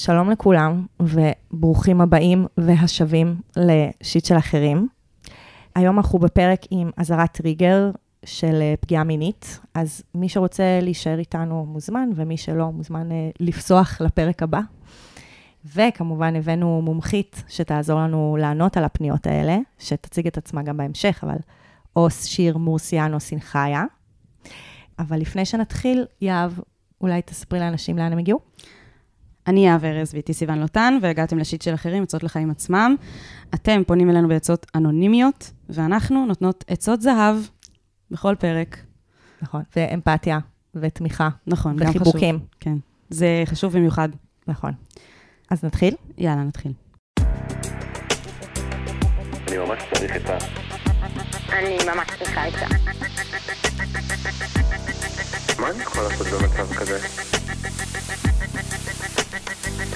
שלום לכולם, וברוכים הבאים והשבים לשיט של אחרים. היום אנחנו בפרק עם אזהרת טריגר של אה, פגיעה מינית, אז מי שרוצה להישאר איתנו מוזמן, ומי שלא מוזמן אה, לפסוח לפרק הבא. וכמובן הבאנו מומחית שתעזור לנו לענות על הפניות האלה, שתציג את עצמה גם בהמשך, אבל עו"ס שיר מורסיאנו סנחיה. אבל לפני שנתחיל, יהב, אולי תספרי לאנשים לאן הם הגיעו? אני יהב ארז ואיתי סיוון לוטן, והגעתם לשיט של אחרים, עצות לחיים עצמם. אתם פונים אלינו בעצות אנונימיות, ואנחנו נותנות עצות זהב בכל פרק. נכון, ואמפתיה, ותמיכה, נכון, גם חשוב. וחיבוקים. כן, זה חשוב במיוחד. נכון. אז נתחיל? יאללה, נתחיל. אני ממש צריך את ה... אני ממש צריכה את זה. מה אני יכול לעשות במצב כזה? שיט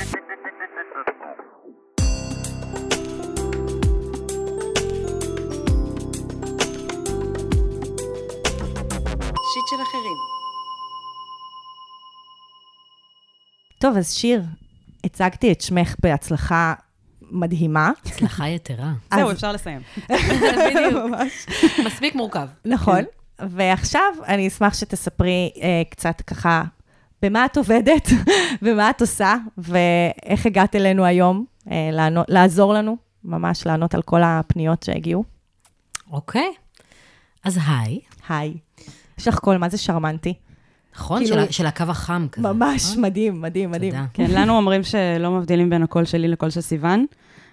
של אחרים. טוב, אז שיר, הצגתי את שמך בהצלחה מדהימה. הצלחה יתרה. זהו, אפשר לסיים. בדיוק. מספיק מורכב. נכון. ועכשיו אני אשמח שתספרי אה, קצת ככה במה את עובדת ומה את עושה, ואיך הגעת אלינו היום אה, לענות, לעזור לנו, ממש לענות על כל הפניות שהגיעו. אוקיי. אז היי. היי. יש לך קול, מה זה שרמנטי? נכון? כאילו- של של הקו החם כזה. ממש נכון? מדהים, מדהים, מדהים. תודה. כן, לנו אומרים שלא מבדילים בין הקול שלי לקול של סיוון.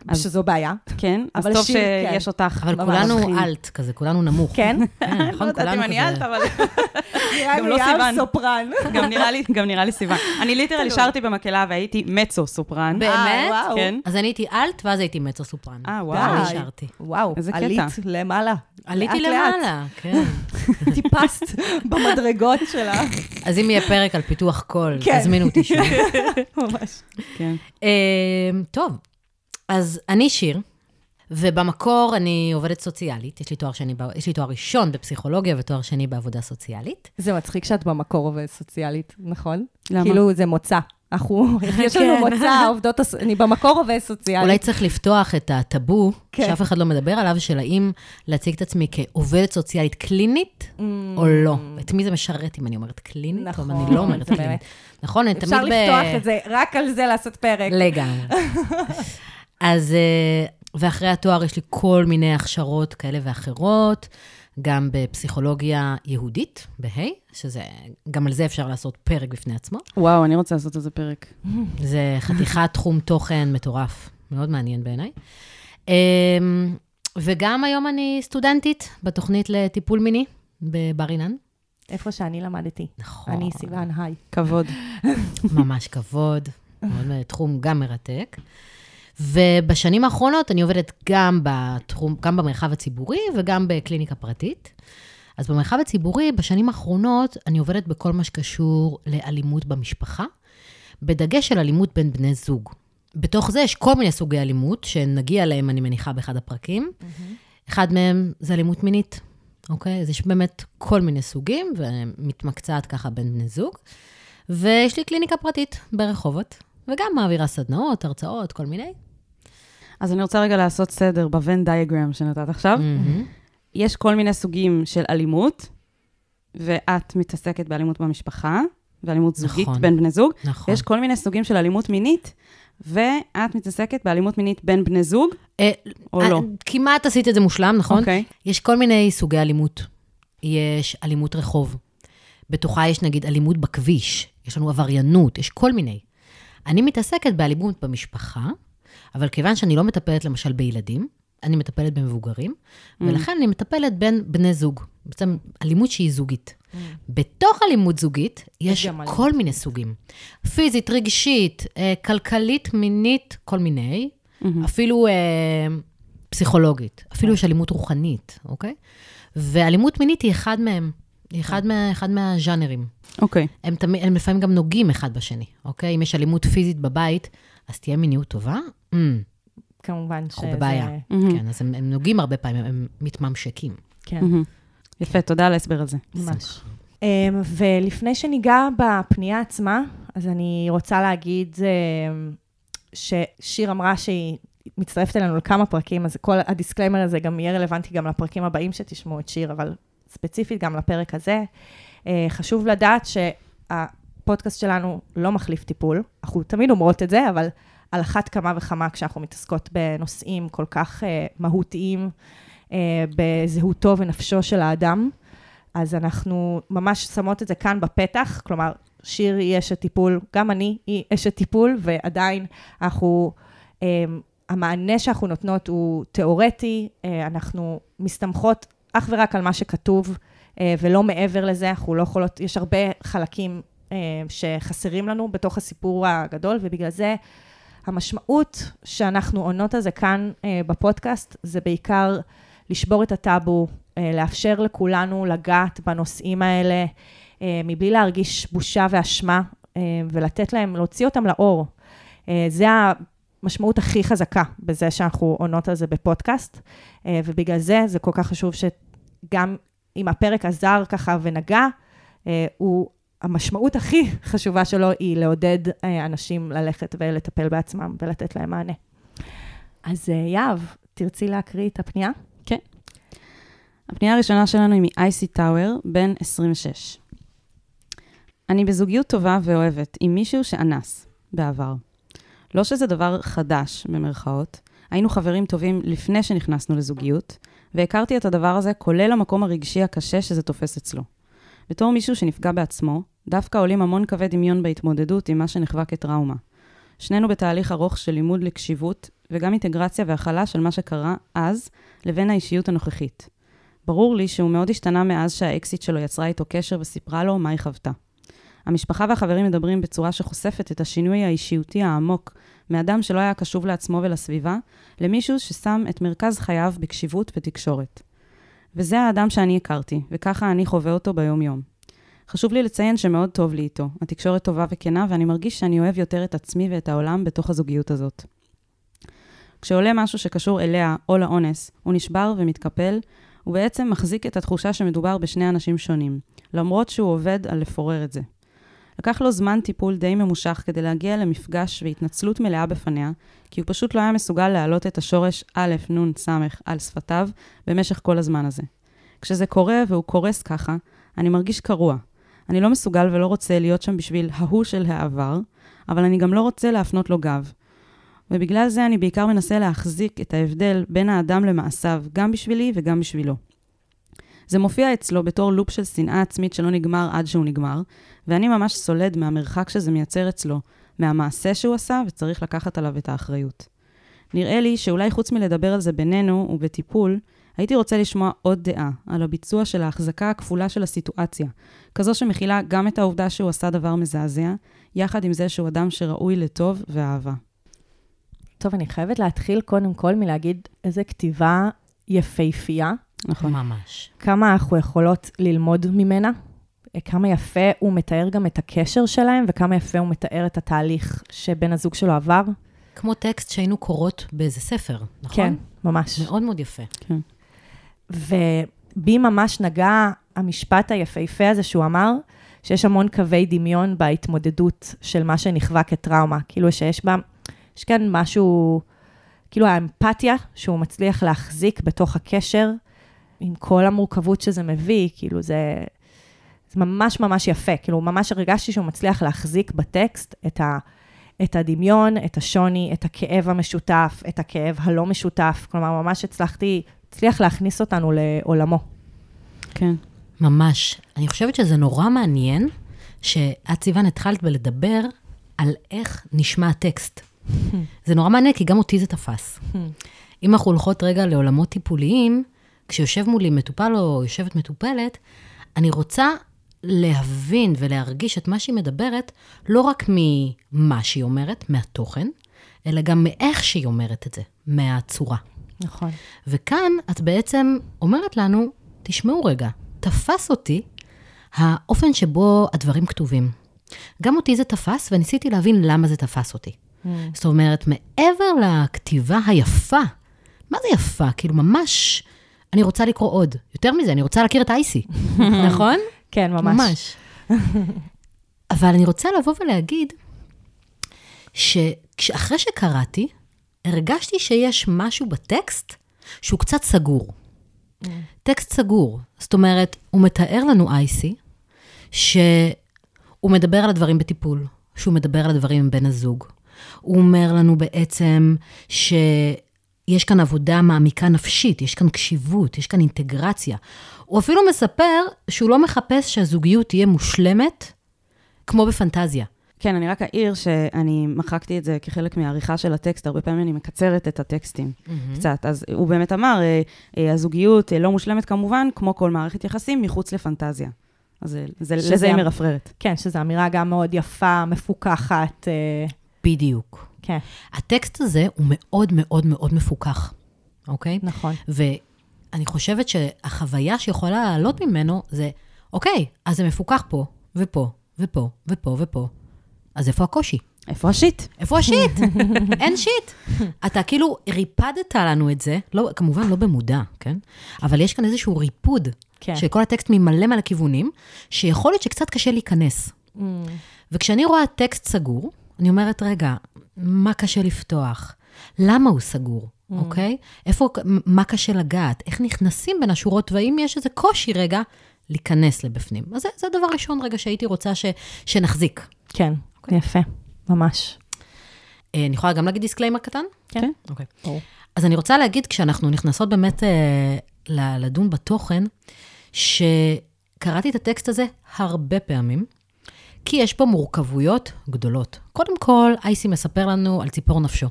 אז- שזו בעיה. כן, אז אבל טוב שיר, כן. שיש אותך. אבל. כולנו. אלט כזה, כולנו נמוך. כן? כן, לא נכון? יודעת אם כולנו אני אלט, כזה. אבל נראה גם לי לא סיוון. סופרן. גם נראה לי- גם נראה לי סיוון. אני literally שרתי במקהלה והייתי מצו סופרן. באמת? אה. כן. אז אני הייתי אלט, ואז הייתי מצו סופרן. אה, וואו. די. נשארתי. וואו, איזה קטע. עלית למעלה. עליתי. למעלה, כן. טיפסת במדרגות שלה. אז אם יהיה פרק על פיתוח קול, כן. תזמינו אותי שם. ממש. כן. אמ, טוב, אז אני שיר, ובמקור אני עובדת סוציאלית. יש לי תואר שני, יש לי תואר ראשון בפסיכולוגיה ותואר שני בעבודה סוציאלית. זה מצחיק שאת במקור עובדת סוציאלית, נכון? למה? כאילו, זה מוצא. אנחנו, יש לנו כן. מוצא, עובדות, אני במקור עובדת סוציאלית. אולי צריך לפתוח את הטאבו, כן. שאף אחד לא מדבר עליו, של האם להציג את עצמי כעובדת סוציאלית קלינית או לא. את מי זה משרת אם אני אומרת קלינית, או אם Mm. נכון, אני לא אומרת קלינית. נכון, אני תמיד אפשר ב... לפתוח את זה, רק על זה לעשות פרק. לגמרי. אז, אה, ואחרי התואר יש לי כל מיני הכשרות כאלה ואחרות, גם בפסיכולוגיה יהודית, בה', שזה, גם על זה אפשר לעשות פרק בפני עצמו. וואו, אני רוצה לעשות על זה פרק. זה חתיכת תחום תוכן מטורף, מאוד מעניין בעיניי. אמ, וגם היום אני סטודנטית בתוכנית לטיפול מיני בבר אילן. איפה שאני למדתי. נכון. אני סיוון, היי. כבוד. ממש כבוד, מאוד תחום גם מרתק. ובשנים האחרונות אני עובדת גם בתחום, גם במרחב הציבורי וגם בקליניקה פרטית. אז במרחב הציבורי, בשנים האחרונות, אני עובדת בכל מה שקשור לאלימות במשפחה, בדגש של אלימות בין בני זוג. בתוך זה יש כל מיני סוגי אלימות, שנגיע אליהם, אני מניחה, באחד הפרקים. אחד מהם זה אלימות מינית, אוקיי? אז יש באמת כל מיני סוגים, ומתמקצעת ככה בין בני זוג. ויש לי קליניקה פרטית ברחובות, וגם מעבירה סדנאות, הרצאות, כל מיני. אז אני רוצה רגע לעשות סדר בוון דיאגרם שנתת עכשיו. מהמם. יש כל מיני סוגים של אלימות, ואת מתעסקת באלימות במשפחה, ואלימות זוגית נכון. בין בני זוג. נכון. ויש כל מיני סוגים של אלימות מינית, ואת מתעסקת באלימות מינית בין בני זוג, אה, או אה, לא? כמעט עשית את זה מושלם, נכון? אוקיי. יש כל מיני סוגי אלימות. יש אלימות רחוב. בתוכה יש נגיד אלימות בכביש, יש לנו עבריינות, יש כל מיני. אני מתעסקת באלימות במשפחה, אבל כיוון שאני לא מטפלת למשל בילדים, אני מטפלת במבוגרים, ולכן אני מטפלת בין בני זוג. בעצם אלימות שהיא זוגית. בתוך אלימות זוגית יש גם אלימות. כל מיני סוגים. פיזית, רגשית, אה, כלכלית, מינית, כל מיני. אפילו אה, פסיכולוגית, אפילו יש אלימות רוחנית, אוקיי? ואלימות מינית היא אחד מהם, היא אחד, מה, אחד מהז'אנרים. אוקיי. הם, תמיד, הם לפעמים גם נוגעים אחד בשני, אוקיי? אם יש אלימות פיזית בבית, אז תהיה מיניות טובה? Mm, כמובן אנחנו שזה... בבעיה. מהמם. כן, אז הם, הם נוגעים הרבה פעמים, הם מתממשקים. כן, מהמם. יפה, תודה על ההסבר הזה. ממש. אמ, ולפני שניגע בפנייה עצמה, אז אני רוצה להגיד אמ, ששיר אמרה שהיא מצטרפת אלינו לכמה פרקים, אז כל ה disclaimer הזה גם יהיה רלוונטי גם לפרקים הבאים שתשמעו את שיר, אבל ספציפית גם לפרק הזה. אה, חשוב לדעת שהפודקאסט שלנו לא מחליף טיפול, אנחנו תמיד אומרות את זה, אבל על אחת כמה וכמה כשאנחנו מתעסקות בנושאים כל כך אה, מהותיים אה, בזהותו ונפשו של האדם. אז אנחנו ממש שמות את זה כאן בפתח, כלומר, שיר היא אשת טיפול, גם אני היא אשת טיפול, ועדיין אנחנו, um, המענה שאנחנו נותנות הוא תיאורטי, uh, אנחנו מסתמכות אך ורק על מה שכתוב, uh, ולא מעבר לזה, אנחנו לא יכולות, יש הרבה חלקים uh, שחסרים לנו בתוך הסיפור הגדול, ובגלל זה המשמעות שאנחנו עונות על זה כאן uh, בפודקאסט, זה בעיקר לשבור את הטאבו, אה, לאפשר לכולנו לגעת בנושאים האלה, אה, מבלי להרגיש בושה ואשמה, אה, ולתת להם, להוציא אותם לאור. זה המשמעות הכי חזקה בזה שאנחנו עונות על זה בפודקאסט, ובגלל זה זה כל כך חשוב שגם אם הפרק עזר ככה ונגע, הוא, המשמעות הכי חשובה שלו היא לעודד אנשים ללכת ולטפל בעצמם ולתת להם מענה. אז יהב, תרצי להקריא את הפנייה? הפנייה הראשונה שלנו היא מ-IC טאוור, בן 26. אני בזוגיות טובה ואוהבת עם מישהו שאנס בעבר. לא שזה דבר חדש, במרכאות. היינו חברים טובים לפני שנכנסנו לזוגיות, והכרתי את הדבר הזה כולל המקום הרגשי הקשה שזה תופס אצלו. בתור מישהו שנפגע בעצמו, דווקא עולים המון קווי דמיון בהתמודדות עם מה שנחווה כטראומה. שנינו בתהליך ארוך של לימוד לקשיבות, וגם אינטגרציה והכלה של מה שקרה אז, לבין האישיות הנוכחית. ברור לי שהוא מאוד השתנה מאז שהאקסיט שלו יצרה איתו קשר וסיפרה לו מה היא חוותה. המשפחה והחברים מדברים בצורה שחושפת את השינוי האישיותי העמוק מאדם שלא היה קשוב לעצמו ולסביבה, למישהו ששם את מרכז חייו בקשיבות ותקשורת. וזה האדם שאני הכרתי, וככה אני חווה אותו ביום-יום. חשוב לי לציין שמאוד טוב לי איתו, התקשורת טובה וכנה, ואני מרגיש שאני אוהב יותר את עצמי ואת העולם בתוך הזוגיות הזאת. כשעולה משהו שקשור אליה או לאונס, הוא נשבר ומתקפל, הוא בעצם מחזיק את התחושה שמדובר בשני אנשים שונים, למרות שהוא עובד על לפורר את זה. לקח לו זמן טיפול די ממושך כדי להגיע למפגש והתנצלות מלאה בפניה, כי הוא פשוט לא היה מסוגל להעלות את השורש א', נ', ס' על שפתיו במשך כל הזמן הזה. כשזה קורה והוא קורס ככה, אני מרגיש קרוע. אני לא מסוגל ולא רוצה להיות שם בשביל ההוא של העבר, אבל אני גם לא רוצה להפנות לו גב. ובגלל זה אני בעיקר מנסה להחזיק את ההבדל בין האדם למעשיו, גם בשבילי וגם בשבילו. זה מופיע אצלו בתור לופ של שנאה עצמית שלא נגמר עד שהוא נגמר, ואני ממש סולד מהמרחק שזה מייצר אצלו, מהמעשה שהוא עשה, וצריך לקחת עליו את האחריות. נראה לי שאולי חוץ מלדבר על זה בינינו ובטיפול, הייתי רוצה לשמוע עוד דעה על הביצוע של ההחזקה הכפולה של הסיטואציה, כזו שמכילה גם את העובדה שהוא עשה דבר מזעזע, יחד עם זה שהוא אדם שראוי לטוב ואהבה. טוב, אני חייבת להתחיל קודם כל מלהגיד איזה כתיבה יפהפייה. נכון. ממש. כמה אנחנו יכולות ללמוד ממנה, כמה יפה הוא מתאר גם את הקשר שלהם, וכמה יפה הוא מתאר את התהליך שבן הזוג שלו עבר. כמו טקסט שהיינו קוראות באיזה ספר, נכון? כן, ממש. מאוד מאוד יפה. כן. ובי ממש נגע המשפט היפהפה הזה שהוא אמר, שיש המון קווי דמיון בהתמודדות של מה שנכווה כטראומה. כאילו שיש בה... יש כאן משהו, כאילו האמפתיה שהוא מצליח להחזיק בתוך הקשר, עם כל המורכבות שזה מביא, כאילו זה, זה ממש ממש יפה. כאילו, ממש הרגשתי שהוא מצליח להחזיק בטקסט את, ה, את הדמיון, את השוני, את הכאב המשותף, את הכאב הלא משותף. כלומר, ממש הצלחתי, הצליח להכניס אותנו לעולמו. כן. ממש. אני חושבת שזה נורא מעניין שאת, סיוון, התחלת בלדבר על איך נשמע הטקסט. זה נורא מעניין, כי גם אותי זה תפס. אם אנחנו הולכות רגע לעולמות טיפוליים, כשיושב מולי מטופל או יושבת מטופלת, אני רוצה להבין ולהרגיש את מה שהיא מדברת, לא רק ממה שהיא אומרת, מהתוכן, אלא גם מאיך שהיא אומרת את זה, מהצורה. נכון. וכאן את בעצם אומרת לנו, תשמעו רגע, תפס אותי האופן שבו הדברים כתובים. גם אותי זה תפס, וניסיתי להבין למה זה תפס אותי. Mm. זאת אומרת, מעבר לכתיבה היפה, מה זה יפה? כאילו, ממש, אני רוצה לקרוא עוד. יותר מזה, אני רוצה להכיר את אייסי, נכון? כן, ממש. ממש. אבל אני רוצה לבוא ולהגיד, שאחרי שקראתי, הרגשתי שיש משהו בטקסט שהוא קצת סגור. טקסט סגור. זאת אומרת, הוא מתאר לנו אייסי, שהוא מדבר על הדברים בטיפול, שהוא מדבר על הדברים עם בן הזוג. הוא אומר לנו בעצם שיש כאן עבודה מעמיקה נפשית, יש כאן קשיבות, יש כאן אינטגרציה. הוא אפילו מספר שהוא לא מחפש שהזוגיות תהיה מושלמת, כמו בפנטזיה. כן, אני רק אעיר שאני מחקתי את זה כחלק מהעריכה של הטקסט, הרבה פעמים אני מקצרת את הטקסטים mm-hmm. קצת. אז הוא באמת אמר, אה, אה, הזוגיות אה, לא מושלמת כמובן, כמו כל מערכת יחסים, מחוץ לפנטזיה. אז זה, זה, לזה היא מרפררת. כן, שזו אמירה גם מאוד יפה, מפוקחת. בדיוק. כן, הטקסט הזה הוא מאוד מאוד מאוד מפוקח, אוקיי? נכון. ואני חושבת שהחוויה שיכולה לעלות ממנו זה, אוקיי, אז זה מפוקח פה, ופה, ופה, ופה, ופה. אז איפה הקושי? איפה השיט? איפה השיט? אין שיט. אתה כאילו ריפדת לנו את זה, לא, כמובן לא במודע, כן? אבל יש כאן איזשהו ריפוד, כן. שכל הטקסט ממלא מלא כיוונים, שיכול להיות שקצת קשה להיכנס. Mm, וכשאני רואה טקסט סגור, אני אומרת, רגע, מה קשה לפתוח? למה הוא סגור, Mm. אוקיי? איפה, מה קשה לגעת? איך נכנסים בין השורות, והאם יש איזה קושי רגע להיכנס לבפנים? אז זה, זה הדבר הראשון רגע שהייתי רוצה ש, שנחזיק. כן, יפה, ממש. אה, אני יכולה גם להגיד disclaimer קטן? כן. אוקיי. ברור. אז אני רוצה להגיד, כשאנחנו נכנסות באמת אה, ל- לדון בתוכן, שקראתי את הטקסט הזה הרבה פעמים, כי יש פה מורכבויות גדולות. קודם כל, אייסי מספר לנו על ציפור נפשו,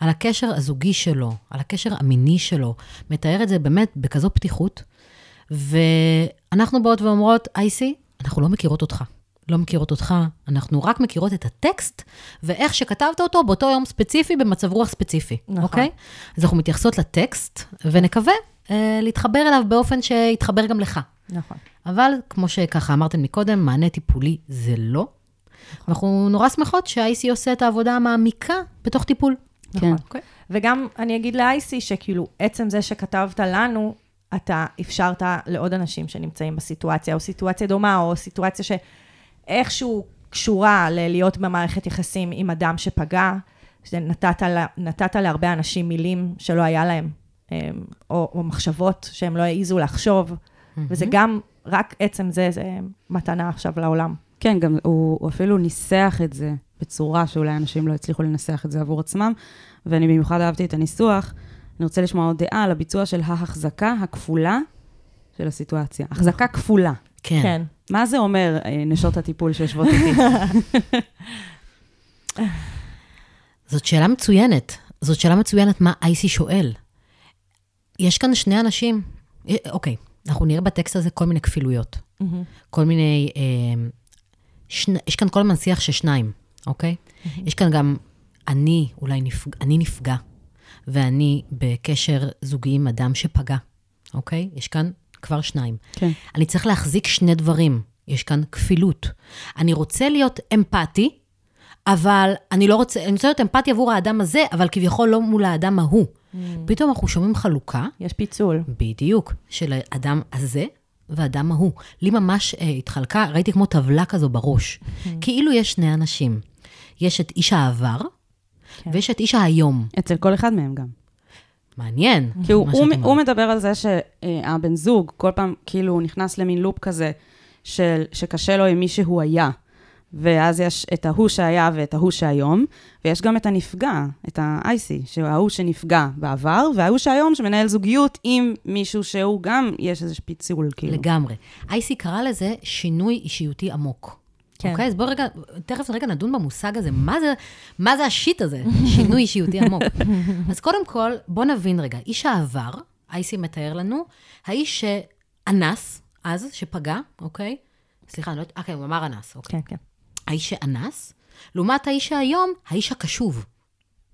על הקשר הזוגי שלו, על הקשר המיני שלו, מתאר את זה באמת בכזו פתיחות, ואנחנו באות ואומרות, אייסי, אנחנו לא מכירות אותך. לא מכירות אותך, אנחנו רק מכירות את הטקסט, ואיך שכתבת אותו באותו יום ספציפי, במצב רוח ספציפי, נכון. אוקיי? אז אנחנו מתייחסות לטקסט, ונקווה להתחבר אליו באופן שיתחבר גם לך. נכון. אבל כמו שככה אמרתם מקודם, מענה טיפולי זה לא. אנחנו נורא שמחות שה-IC עושה את העבודה המעמיקה בתוך טיפול. נכון. אוקיי. וגם אני אגיד לאייסי שכאילו, עצם זה שכתבת לנו, אתה אפשרת לעוד אנשים שנמצאים בסיטואציה, או סיטואציה דומה, או סיטואציה שאיכשהו קשורה ללהיות במערכת יחסים עם אדם שפגע, שנתת לה- נתת להרבה אנשים מילים שלא היה להם, או, או מחשבות שהם לא העזו לחשוב, וזה גם, רק עצם זה, זה מתנה עכשיו לעולם. כן, גם הוא, הוא אפילו ניסח את זה בצורה שאולי אנשים לא הצליחו לנסח את זה עבור עצמם, ואני במיוחד אהבתי את הניסוח. אני רוצה לשמוע עוד דעה על הביצוע של ההחזקה הכפולה של הסיטואציה. החזקה כפולה. כן. כן. מה זה אומר, אה, נשות הטיפול שיושבות איתי? זאת שאלה מצוינת. זאת שאלה מצוינת מה אייסי שואל. יש כאן שני אנשים, אה, אוקיי, אנחנו נראה בטקסט הזה כל מיני כפילויות. מהמם. כל מיני, אה, שני, יש כאן כל הזמן שיח של שניים, אוקיי? יש כאן גם אני אולי נפגע, אני נפגע, ואני בקשר זוגי עם אדם שפגע, אוקיי? יש כאן כבר שניים. כן. אני צריך להחזיק שני דברים. יש כאן כפילות. אני רוצה להיות אמפתי, אבל אני לא רוצה, אני רוצה להיות אמפתי עבור האדם הזה, אבל כביכול לא מול האדם ההוא. פתאום אנחנו שומעים חלוקה, יש פיצול. בדיוק, של האדם הזה והאדם ההוא. לי ממש אה, התחלקה, ראיתי כמו טבלה כזו בראש. כאילו יש שני אנשים. יש את איש העבר, כן. ויש את איש ההיום. אצל כל אחד מהם גם. מעניין. כי הוא, הוא, הוא. מדבר על זה שהבן זוג, כל פעם כאילו נכנס למין לופ כזה, של, שקשה לו עם מי שהוא היה. ואז יש את ההוא שהיה ואת ההוא שהיום, ויש גם את הנפגע, את ה-IC, ההוא שנפגע בעבר, וההוא שהיום שמנהל זוגיות עם מישהו שהוא גם, יש איזה פיצול, כאילו. לגמרי. אייסי קרא לזה שינוי אישיותי עמוק. כן. אוקיי? אז בואו רגע, תכף רגע נדון במושג הזה. מה זה, מה זה ה shit הזה? שינוי אישיותי עמוק. אז קודם כל, בואו נבין רגע. איש העבר, אייסי מתאר לנו, האיש שאנס, אז, שפגע, אוקיי? סליחה, אני לא יודעת, אה, כן, הוא אמר אנס, אוקיי. כן, כן. האיש שאנס, לעומת האיש שהיום, האיש הקשוב.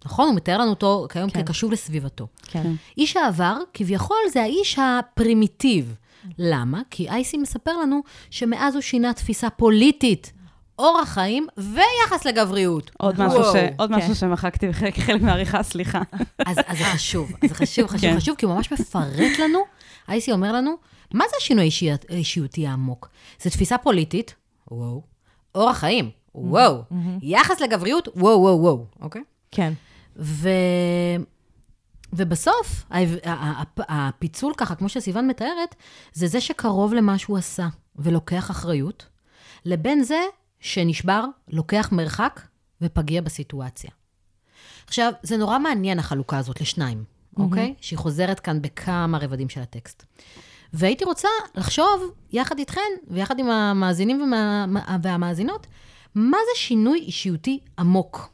נכון? הוא מתאר לנו אותו כיום כן. כקשוב לסביבתו. כן. איש העבר, כביכול, זה האיש הפרימיטיב. למה? כי אייסי מספר לנו שמאז הוא שינה תפיסה פוליטית. אורח חיים ויחס לגבריות. עוד משהו. ש... עוד כן. משהו שמחקתי בחלק- מהעריכה, סליחה. אז, אז זה חשוב, אז זה חשוב, חשוב, כן. חשוב, כי הוא ממש מפרט לנו, אייסי אומר לנו, מה זה השינוי האישי- האישיותי העמוק? זה תפיסה פוליטית, וואו, אורח חיים, וואו, יחס לגבריות, וואו, וואו, וואו, אוקיי? כן. ו... ובסוף, הפיצול ככה, כמו שסיוון מתארת, זה זה שקרוב למה שהוא עשה ולוקח אחריות, לבין זה שנשבר, לוקח מרחק ופגיע בסיטואציה. עכשיו, זה נורא מעניין החלוקה הזאת לשניים, אוקיי? שהיא חוזרת כאן בכמה רבדים של הטקסט. והייתי רוצה לחשוב יחד איתכן ויחד עם המאזינים ומה, והמאזינות, מה זה שינוי אישיותי עמוק?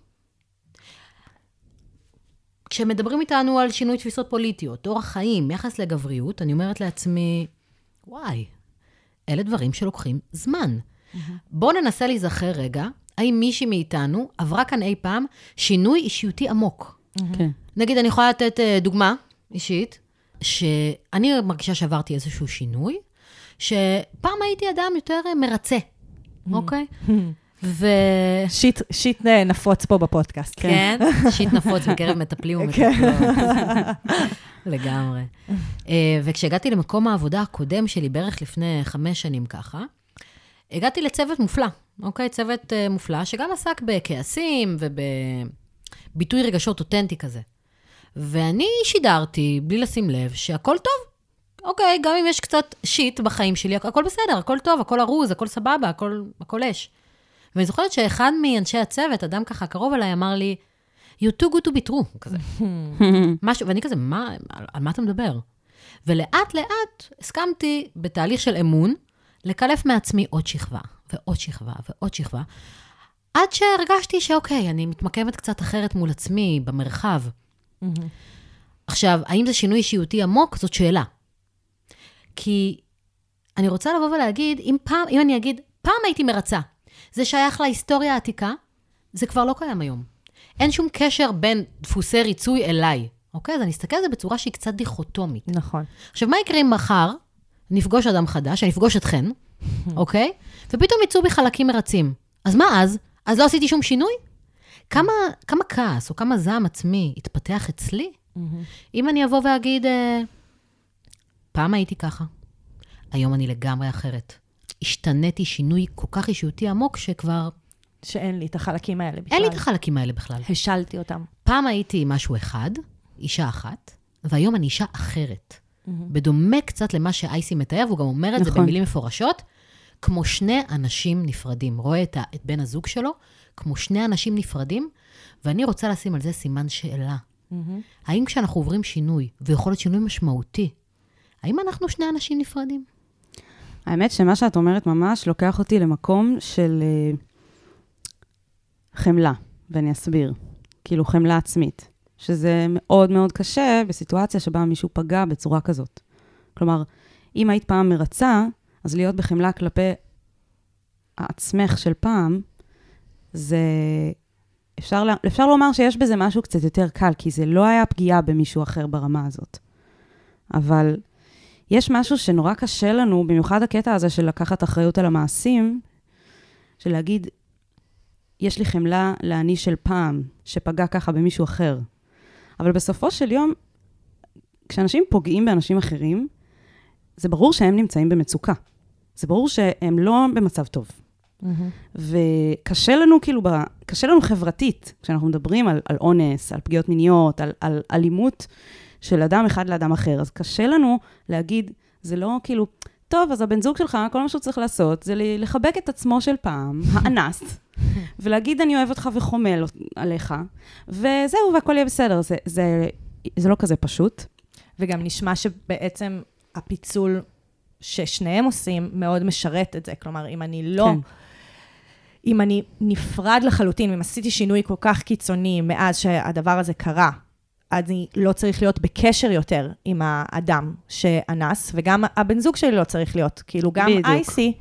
כשמדברים איתנו על שינוי תפיסות פוליטיות, אורח חיים, יחס לגבריות, אני אומרת לעצמי, וואי, אלה דברים שלוקחים זמן. בואו ננסה להיזכר רגע, האם מישהי מאיתנו עברה כאן אי פעם שינוי אישיותי עמוק? כן. נגיד, אני יכולה לתת אה, דוגמה אישית, שאני מרגישה שעברתי איזשהו שינוי, שפעם הייתי אדם יותר מרצה, אוקיי? ו... שיט, שיט נפוץ פה בפודקאסט. כן, שיט נפוץ בקרב מטפלים ומטפלות. לגמרי. אה, וכשהגעתי למקום העבודה הקודם שלי, בערך לפני חמש שנים ככה, הגעתי לצוות מופלא, אוקיי? צוות אה, מופלא, שגם עסק בכעסים ובביטוי רגשות אותנטי כזה. ואני שידרתי, בלי לשים לב, שהכל טוב. אוקיי, גם אם יש קצת שיט בחיים שלי, הכל בסדר, הכל טוב, הכל ארוז, הכל סבבה, הכל, הכל אש. ואני זוכרת שאחד מאנשי הצוות, אדם ככה קרוב אליי, אמר לי, you too good to be true, כזה. משהו, ואני כזה, מה, על, על מה אתה מדבר? ולאט לאט הסכמתי, בתהליך של אמון, לקלף מעצמי עוד שכבה, ועוד שכבה, ועוד שכבה, עד שהרגשתי שאוקיי, אני מתמקמת קצת אחרת מול עצמי, במרחב. עכשיו, האם זה שינוי אישיותי עמוק? זאת שאלה. כי אני רוצה לבוא ולהגיד, אם פעם, אם אני אגיד, פעם הייתי מרצה, זה שייך להיסטוריה העתיקה, זה כבר לא קיים היום. אין שום קשר בין דפוסי ריצוי אליי, אוקיי? אז אני אסתכל על זה בצורה שהיא קצת דיכוטומית. נכון. עכשיו, מה יקרה אם מחר נפגוש אדם חדש, אני אפגוש אתכן, אוקיי? ופתאום יצאו בי חלקים מרצים. אז מה אז? אז לא עשיתי שום שינוי? כמה, כמה כעס או כמה זעם עצמי התפתח אצלי, אם אני אבוא ואגיד, אה, פעם הייתי ככה, היום אני לגמרי אחרת. השתניתי שינוי כל כך אישיותי עמוק, שכבר שאין לי את החלקים האלה בכלל. אין לי את החלקים האלה בכלל. השלתי אותם. פעם הייתי משהו אחד, אישה אחת, והיום אני אישה אחרת. בדומה קצת למה שאייסי מתאר, והוא גם אומר את זה נכון. במילים מפורשות, כמו שני אנשים נפרדים. רואה את, ה, את בן הזוג שלו כמו שני אנשים נפרדים, ואני רוצה לשים על זה סימן שאלה. האם כשאנחנו עוברים שינוי, ויכול להיות שינוי משמעותי, האם אנחנו שני אנשים נפרדים? האמת שמה שאת אומרת ממש לוקח אותי למקום של אה, חמלה, ואני אסביר. כאילו חמלה עצמית, שזה מאוד מאוד קשה בסיטואציה שבה מישהו פגע בצורה כזאת. כלומר, אם היית פעם מרצה, אז להיות בחמלה כלפי עצמך של פעם, זה... אפשר, לה- אפשר לומר שיש בזה משהו קצת יותר קל, כי זה לא היה פגיעה במישהו אחר ברמה הזאת. אבל יש משהו שנורא קשה לנו, במיוחד הקטע הזה של לקחת אחריות על המעשים, של להגיד, יש לי חמלה לאני של פעם, שפגע ככה במישהו אחר. אבל בסופו של יום, כשאנשים פוגעים באנשים אחרים, זה ברור שהם נמצאים במצוקה. זה ברור שהם לא במצב טוב. וקשה לנו, כאילו, ב... קשה לנו חברתית, כשאנחנו מדברים על, על אונס, על פגיעות מיניות, על, על אלימות של אדם אחד לאדם אחר. אז קשה לנו להגיד, זה לא כאילו, טוב, אז הבן זוג שלך, כל מה שהוא צריך לעשות זה לחבק את עצמו של פעם, האנס, ולהגיד, אני אוהב אותך וחומל עליך, וזהו, והכל יהיה בסדר. זה, זה, זה לא כזה פשוט. וגם נשמע שבעצם הפיצול ששניהם עושים מאוד משרת את זה. כלומר, אם אני לא... כן. אם אני נפרד לחלוטין, אם עשיתי שינוי כל כך קיצוני מאז שהדבר הזה קרה, אז אני לא צריך להיות בקשר יותר עם האדם שאנס, וגם הבן זוג שלי לא צריך להיות. כאילו, גם בדיוק. אייסי,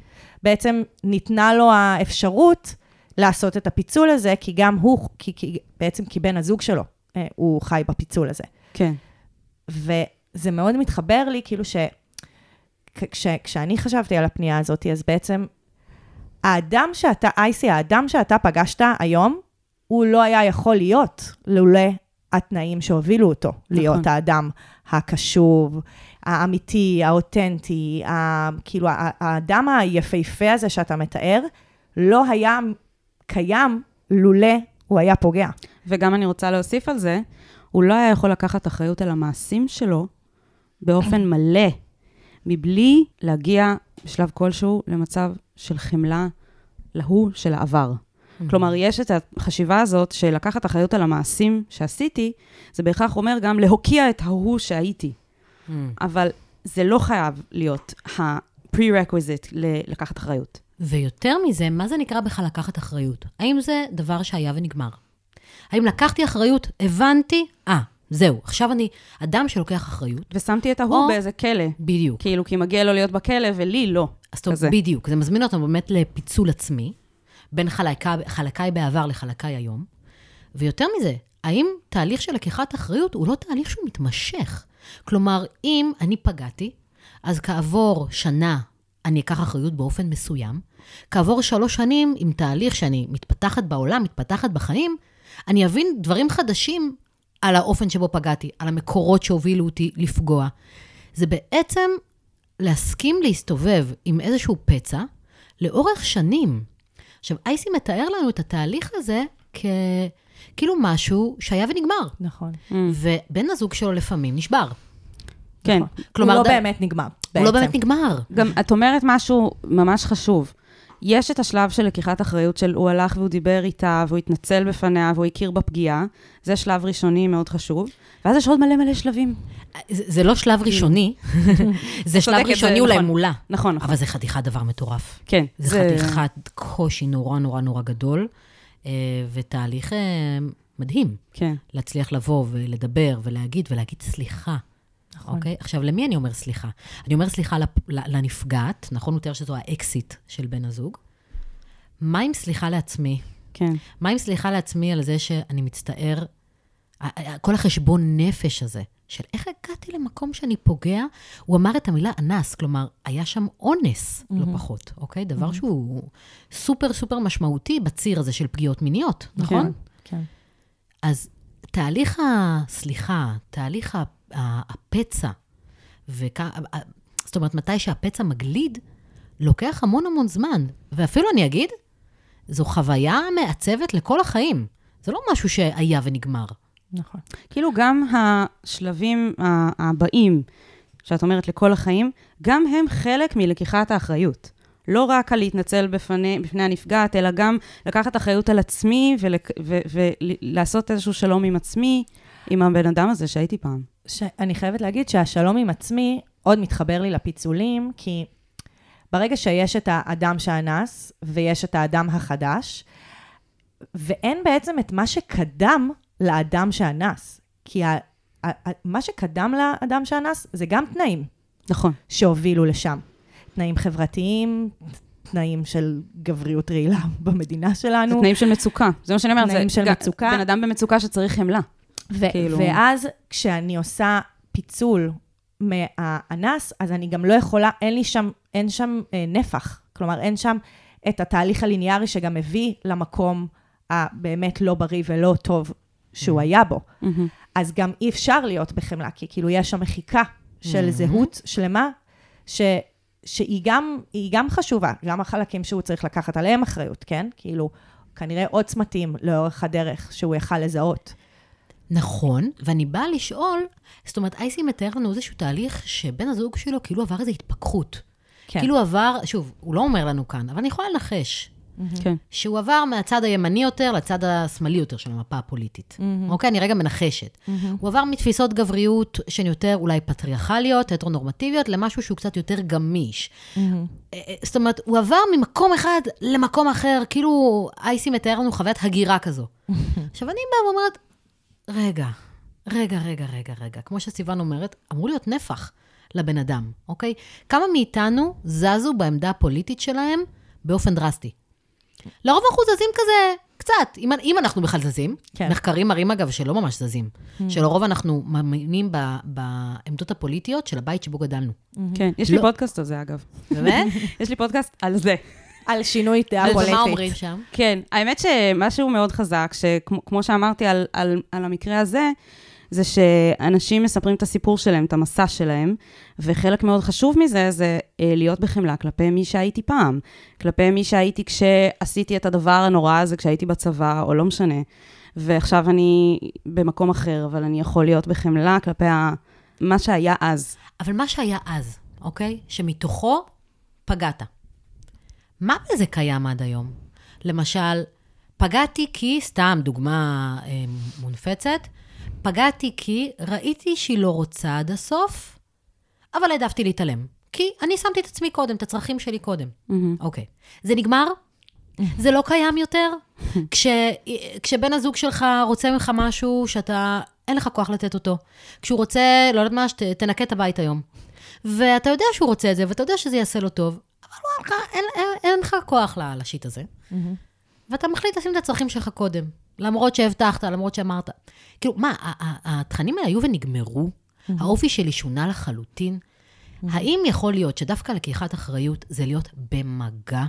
בעצם ניתנה לו האפשרות לעשות את הפיצול הזה, כי גם הוא, כי, כי, בעצם כי בן הזוג שלו, אה, הוא חי בפיצול הזה. כן. וזה מאוד מתחבר לי, כאילו ש... כש, כשאני חשבתי על הפנייה הזאת, אז בעצם האדם שאתה, אייסי, האדם שאתה פגשת היום, הוא לא היה יכול להיות לולא התנאים שהובילו אותו להיות נכון. האדם הקשוב, האמיתי, האותנטי, ה, כאילו האדם היפהפה הזה שאתה מתאר, לא היה קיים לולא הוא היה פוגע. וגם אני רוצה להוסיף על זה, הוא לא היה יכול לקחת אחריות על המעשים שלו באופן מלא, מבלי להגיע בשלב כלשהו למצב של חמלה להוא של העבר. כלומר, יש את החשיבה הזאת של לקחת אחריות על המעשים שעשיתי, זה בהכרח אומר גם להוקיע את ההוא שהייתי. Mm. אבל זה לא חייב להיות ה-prerequisite ל- לקחת אחריות. ויותר מזה, מה זה נקרא בכלל לקחת אחריות? האם זה דבר שהיה ונגמר? האם לקחתי אחריות, הבנתי, אה, זהו, עכשיו אני אדם שלוקח אחריות, ושמתי את ההוא או- באיזה כלא. בדיוק. כאילו, כי מגיע לו להיות בכלא ולי לא. אז טוב, כזה. בדיוק, זה מזמין אותנו באמת לפיצול עצמי, בין חלקה, חלקיי בעבר לחלקיי היום, ויותר מזה, האם תהליך של לקיחת אחריות הוא לא תהליך שהוא מתמשך? כלומר, אם אני פגעתי, אז כעבור שנה אני אקח אחריות באופן מסוים, כעבור שלוש שנים, עם תהליך שאני מתפתחת בעולם, מתפתחת בחיים, אני אבין דברים חדשים על האופן שבו פגעתי, על המקורות שהובילו אותי לפגוע. זה בעצם להסכים להסתובב עם איזשהו פצע לאורך שנים. עכשיו, אייסי מתאר לנו את התהליך הזה כ... כאילו משהו שהיה ונגמר, נכון. ובן הזוג שלו לפעמים נשבר. כן. כלומר, הוא לא ד- באמת נגמר. הוא לא בעצם. באמת נגמר. גם את אומרת משהו ממש חשוב. יש את השלב של לקיחת אחריות של הוא הלך והוא דיבר איתה, והוא התנצל בפניה, והוא הכיר בפגיעה. זה שלב ראשוני מאוד חשוב. ואז יש עוד מלא מלא שלבים. זה, זה לא שלב ראשוני, זה שלב ראשוני זה אולי נכון. מולה. נכון, נכון. אבל זה חתיכת דבר מטורף. כן. זה חתיכת קושי נורא נורא נורא גדול, אה, ותהליך אה, מדהים. כן. להצליח לבוא ולדבר ולהגיד ולהגיד סליחה. נכון. אוקיי? עכשיו, למי אני אומר סליחה? אני אומר סליחה לנפגעת, נכון? הוא תיאר שזו האקסיט של בן הזוג. מה עם סליחה לעצמי? כן. מה עם סליחה לעצמי על זה שאני מצטער, כל החשבון נפש הזה, של איך הגעתי למקום שאני פוגע, הוא אמר את המילה אנס, כלומר, היה שם אונס, לא פחות, אוקיי? דבר שהוא סופר סופר משמעותי בציר הזה של פגיעות מיניות, נכון? כן. אז תהליך הסליחה, תהליך הפצע, וכ... זאת אומרת, מתי שהפצע מגליד, לוקח המון המון זמן. ואפילו אני אגיד, זו חוויה מעצבת לכל החיים. זה לא משהו שהיה ונגמר. נכון. כאילו גם השלבים הבאים, שאת אומרת לכל החיים, גם הם חלק מלקיחת האחריות. לא רק על להתנצל בפני, בפני הנפגעת, אלא גם לקחת אחריות על עצמי ולעשות איזשהו שלום עם עצמי, עם הבן אדם הזה שהייתי פעם. שאני חייבת להגיד שהשלום עם עצמי עוד מתחבר לי לפיצולים, כי ברגע שיש את האדם שאנס ויש את האדם החדש, ואין בעצם את מה שקדם לאדם שאנס. כי ה, ה, ה, מה שקדם לאדם שאנס זה גם תנאים נכון. שהובילו לשם. תנאים חברתיים, תנאים של גבריות רעילה במדינה זה שלנו. תנאים של מצוקה. זה מה שאני אומרת. תנאים זה של מצוקה. בן אדם במצוקה שצריך חמלה. ו- כאילו- ואז כשאני עושה פיצול מהאנס, אז אני גם לא יכולה, אין לי שם, אין שם אה, נפח. כלומר, אין שם את התהליך הליניארי שגם מביא למקום הבאמת לא בריא ולא טוב שהוא היה בו. אז גם אי אפשר להיות בחמלה, כי כאילו יש שם מחיקה של זהות שלמה, ש, שהיא גם, גם חשובה, גם החלקים שהוא צריך לקחת עליהם אחריות, כן? כאילו, כנראה עוד צמתים לאורך הדרך שהוא יכל לזהות. נכון, ואני באה לשאול, זאת אומרת, אייסי מתאר לנו איזשהו תהליך שבן הזוג שלו כאילו עבר איזו התפכחות. כן. כאילו עבר, שוב, הוא לא אומר לנו כאן, אבל אני יכולה לנחש. כן. שהוא עבר מהצד הימני יותר לצד השמאלי יותר של המפה הפוליטית. אוקיי? אני רגע מנחשת. הוא עבר מתפיסות גבריות שהן יותר אולי פטריארכליות, הטרונורמטיביות, למשהו שהוא קצת יותר גמיש. אה, זאת אומרת, הוא עבר ממקום אחד למקום אחר, כאילו אייסי מתאר לנו חוויית הגירה כזו. עכשיו, אני באה ואומרת, רגע, רגע, רגע, רגע, רגע. כמו שסיוון אומרת, אמור להיות נפח לבן אדם, אוקיי? כמה מאיתנו זזו בעמדה הפוליטית שלהם באופן דרסטי? לרוב אנחנו זזים כזה, קצת, אם, אם אנחנו בכלל זזים. כן. מחקרים מראים, אגב, שלא ממש זזים. שלרוב אנחנו מאמינים ב- בעמדות הפוליטיות של הבית שבו גדלנו. כן. יש לי לא. פודקאסט על זה, אגב. באמת? יש לי פודקאסט על זה. על שינוי דעה פוליטית. ומה אומרים שם? כן, האמת שמשהו מאוד חזק, שכמו שאמרתי על, על, על המקרה הזה, זה שאנשים מספרים את הסיפור שלהם, את המסע שלהם, וחלק מאוד חשוב מזה זה אה, להיות בחמלה כלפי מי שהייתי פעם, כלפי מי שהייתי כשעשיתי את הדבר הנורא הזה כשהייתי בצבא, או לא משנה. ועכשיו אני במקום אחר, אבל אני יכול להיות בחמלה כלפי ה... מה שהיה אז. אבל מה שהיה אז, אוקיי? שמתוכו פגעת. מה בזה קיים עד היום? למשל, פגעתי כי, סתם דוגמה אה, מונפצת, פגעתי כי ראיתי שהיא לא רוצה עד הסוף, אבל העדפתי להתעלם. כי אני שמתי את עצמי קודם, את הצרכים שלי קודם. אוקיי. זה נגמר? זה לא קיים יותר? כש, כשבן הזוג שלך רוצה ממך משהו שאתה, אין לך כוח לתת אותו. כשהוא רוצה, לא יודעת מה, שתנקה את הבית היום. ואתה יודע שהוא רוצה את זה, ואתה יודע שזה יעשה לו טוב, וואלכ, אין, אין, אין לך כוח לשיט הזה. ואתה מחליט לשים את הצרכים שלך קודם, למרות שהבטחת, למרות שאמרת. כאילו, מה, התכנים האלה היו ונגמרו? האופי שלי שונה לחלוטין? האם יכול להיות שדווקא לקיחת אחריות זה להיות במגע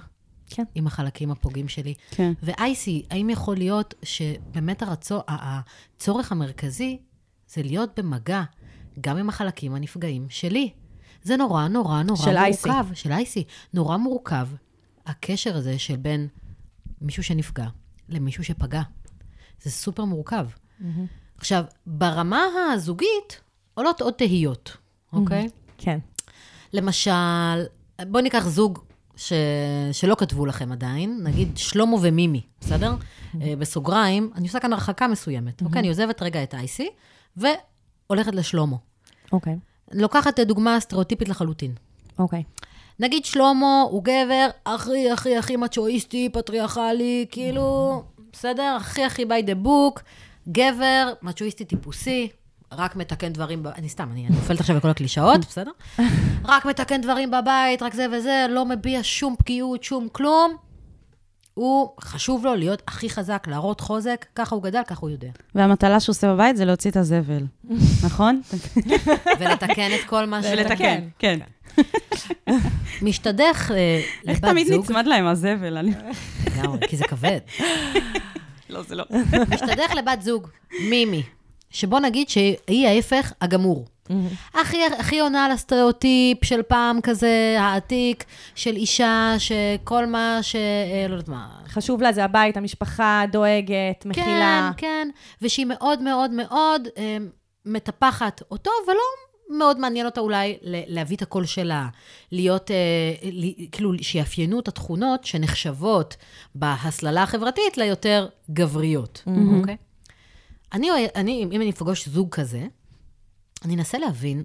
כן. עם החלקים הפוגעים שלי? כן. ואייסי, האם יכול להיות שבאמת הרצו, הצורך המרכזי זה להיות במגע גם עם החלקים הנפגעים שלי? זה נורא נורא נורא של מורכב. אייסי. של אייסי. נורא מורכב, הקשר הזה של בין מישהו שנפגע למישהו שפגע. זה סופר מורכב. עכשיו, ברמה הזוגית עולות עוד תהיות, אוקיי? כן. למשל, בואו ניקח זוג ש... שלא כתבו לכם עדיין, נגיד שלמה ומימי, בסדר? אה, בסוגריים, אני עושה כאן הרחקה מסוימת, אוקיי? אני עוזבת רגע את אייסי, והולכת לשלמה. אוקיי. לוקחת אה, דוגמה סטריאוטיפית לחלוטין. אוקיי. נגיד שלמה הוא גבר הכי הכי הכי מצ'ואיסטי, פטריארכלי, כאילו, בסדר? הכי הכי by the book, גבר, מצ'ואיסטי טיפוסי, רק מתקן דברים, ב... אני סתם, אני אני נופלת עכשיו בכל הקלישאות, בסדר? רק מתקן דברים בבית, רק זה וזה, לא מביע שום פגיעות, שום כלום. הוא, חשוב לו להיות הכי חזק, להראות חוזק, ככה הוא גדל, ככה הוא יודע. והמטלה שהוא עושה בבית זה להוציא את הזבל, נכון? ולתקן את כל מה ש... ולתקן, כן. משתדך אה, איך לבת תמיד זוג, נצמד להם הזבל? אני- לגמרי, כי זה כבד. לא, זה לא. משתדך לבת זוג, מימי, שבוא נגיד שהיא ההפך הגמור. הכי, הכי עונה על הסטריאוטיפ של פעם כזה, העתיק, של אישה שכל מה ש... אה, לא יודעת מה. חשוב לה זה הבית, המשפחה, דואגת, מכילה. כן, כן, ושהיא מאוד מאוד מאוד אה, מטפחת אותו, ולא מאוד מעניין אותה אולי ל- להביא את הקול שלה, להיות, אה, ל- כאילו, שיאפיינו את התכונות שנחשבות בהסללה החברתית ליותר גבריות, אוקיי? אני, אני, אם אני אפגוש זוג כזה, אני אנסה להבין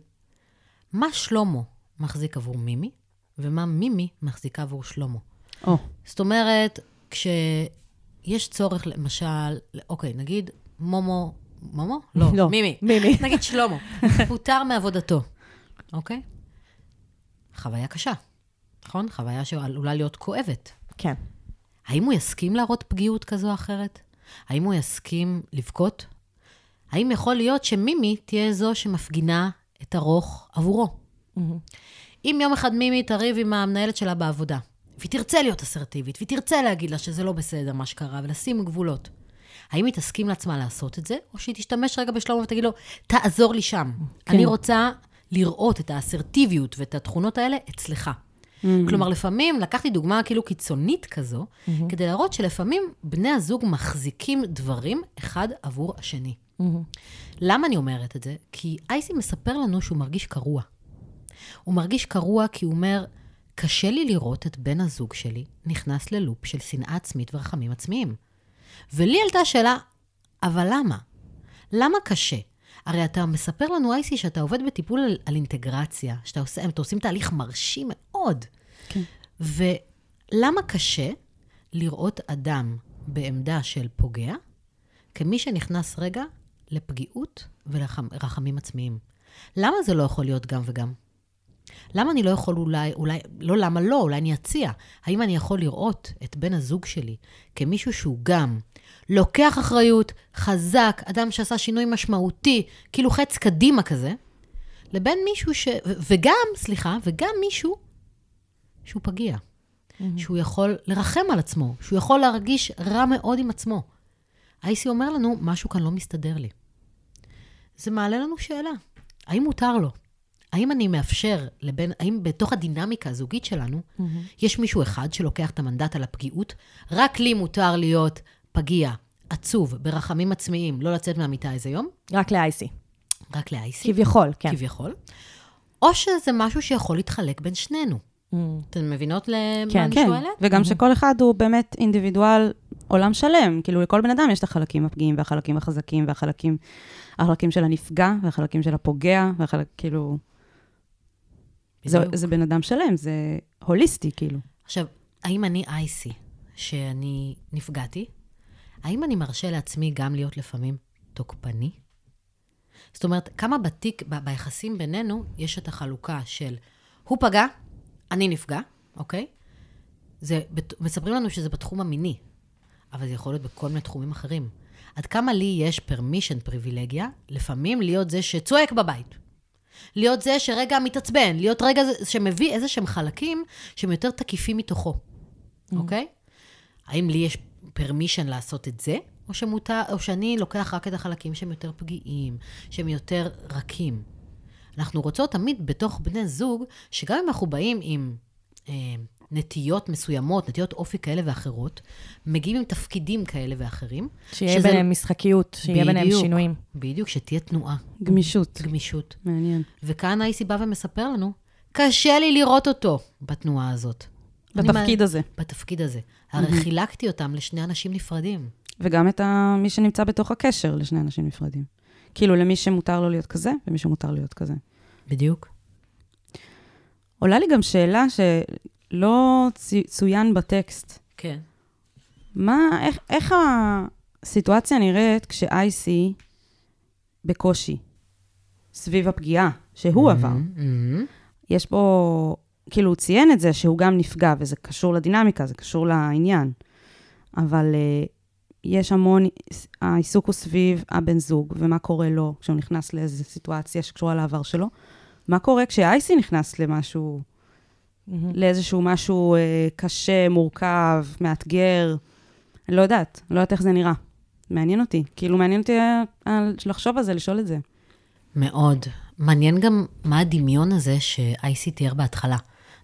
מה שלמה מחזיק עבור מימי, ומה מימי מחזיקה עבור שלמה. או, זאת אומרת, כשיש צורך, למשל, אוקיי, נגיד מומו, מומו? לא, לא, מימי. מימי. נגיד שלמה, פוטר מעבודתו, אוקיי? חוויה קשה, נכון? חוויה שעלולה להיות כואבת. כן. האם הוא יסכים להראות פגיעות כזו או אחרת? האם הוא יסכים לבכות? האם יכול להיות שמימי תהיה זו שמפגינה את הרוך עבורו? אם יום אחד מימי תריב עם המנהלת שלה בעבודה, והיא תרצה להיות אסרטיבית, והיא תרצה להגיד לה שזה לא בסדר מה שקרה, ולשים גבולות, האם היא תסכים לעצמה לעשות את זה, או שהיא תשתמש רגע בשלמה ותגיד לו, תעזור לי שם. כן. אני רוצה לראות את האסרטיביות ואת התכונות האלה אצלך. כלומר, לפעמים, לקחתי דוגמה כאילו קיצונית כזו, כדי להראות שלפעמים בני הזוג מחזיקים דברים אחד עבור השני. למה אני אומרת את זה? כי אייסי מספר לנו שהוא מרגיש קרוע. הוא מרגיש קרוע כי הוא אומר, קשה לי לראות את בן הזוג שלי נכנס ללופ של שנאה עצמית ורחמים עצמיים. ולי עלתה שאלה, אבל למה? למה קשה? הרי אתה מספר לנו, אייסי, שאתה עובד בטיפול על, על אינטגרציה, שאתה עושה, אתם עושים תהליך מרשים מאוד. כן. ולמה קשה לראות אדם בעמדה של פוגע, כמי שנכנס רגע לפגיעות ולרחמים עצמיים? למה זה לא יכול להיות גם וגם? למה אני לא יכול אולי, אולי, לא למה לא, אולי אני אציע. האם אני יכול לראות את בן הזוג שלי כמישהו שהוא גם לוקח אחריות, חזק, אדם שעשה שינוי משמעותי, כאילו חץ קדימה כזה, לבין מישהו ש... וגם, סליחה, וגם מישהו שהוא פגיע. שהוא יכול לרחם על עצמו, שהוא יכול להרגיש רע מאוד עם עצמו. אייסי אומר לנו, משהו כאן לא מסתדר לי. זה מעלה לנו שאלה, האם מותר לו? האם אני מאפשר לבין, האם בתוך הדינמיקה הזוגית שלנו, יש מישהו אחד שלוקח את המנדט על הפגיעות? רק לי מותר להיות פגיע, עצוב, ברחמים עצמיים, לא לצאת מהמיטה איזה יום? רק ל-IC. רק לאייסי? כביכול, כן. כביכול. או שזה משהו שיכול להתחלק בין שנינו. Mm. אתן מבינות למה כן. אני כן, שואלת? וגם שכל אחד הוא באמת אינדיבידואל, עולם שלם. כאילו, לכל בן אדם יש את החלקים הפגיעים והחלקים החזקים והחלקים החלקים של הנפגע והחלקים של הפוגע, והחלק, כאילו... זה. זה בן אדם שלם, זה הוליסטי, כאילו. עכשיו, האם אני אייסי, שאני נפגעתי, האם אני מרשה לעצמי גם להיות לפעמים תוקפני? זאת אומרת, כמה בתיק, ב- ביחסים בינינו, יש את החלוקה של הוא פגע, אני נפגע, אוקיי? זה, מספרים לנו שזה בתחום המיני, אבל זה יכול להיות בכל מיני תחומים אחרים. עד כמה לי יש פרמישן, פריבילגיה, לפעמים להיות זה שצועק בבית. להיות זה שרגע מתעצבן, להיות רגע שמביא איזה שהם חלקים שהם יותר תקיפים מתוכו, אוקיי? האם לי יש פרמישן לעשות את זה, או, שמותר, או שאני לוקח רק את החלקים שהם יותר פגיעים, שהם יותר רכים? אנחנו רוצות תמיד בתוך בני זוג, שגם אם אנחנו באים עם אה, נטיות מסוימות, נטיות אופי כאלה ואחרות, מגיעים עם תפקידים כאלה ואחרים. שיהיה שזה- ביניהם משחקיות, שיהיה ביניהם. שינויים. בדיוק, שתהיה תנועה, גמישות. גמישות. מעניין. וכאן אייסי בא ומספר לנו, קשה לי לראות אותו בתנועה הזאת. בתפקיד מה- הזה. בתפקיד הזה. הרי חילקתי אותם לשני אנשים נפרדים. וגם את ה... מי שנמצא בתוך הקשר לשני אנשים נפרדים. כאילו, למי שמותר לו להיות כזה, ומי שמותר להיות כזה. בדיוק. עולה לי גם שאלה שלא צי- צוין בטקסט. כן. מה, איך, איך הסיטואציה נראית כש-IC בקושי, סביב הפגיעה שהוא עבר? מהמם. יש פה, כאילו, הוא ציין את זה שהוא גם נפגע, וזה קשור לדינמיקה, זה קשור לעניין. אבל uh, יש המון, העיסוק הוא סביב הבן זוג, ומה קורה לו כשהוא נכנס לאיזו סיטואציה שקשורה לעבר שלו. מה קורה כש-IC נכנס למשהו, לאיזשהו משהו uh, קשה, מורכב, מאתגר? אני לא יודעת, אני לא יודעת איך זה נראה. מעניין אותי. כאילו, מעניין אותי אה, לחשוב על זה, לשאול את זה. מאוד. מעניין גם מה הדמיון הזה שאייסי תיאר בהתחלה.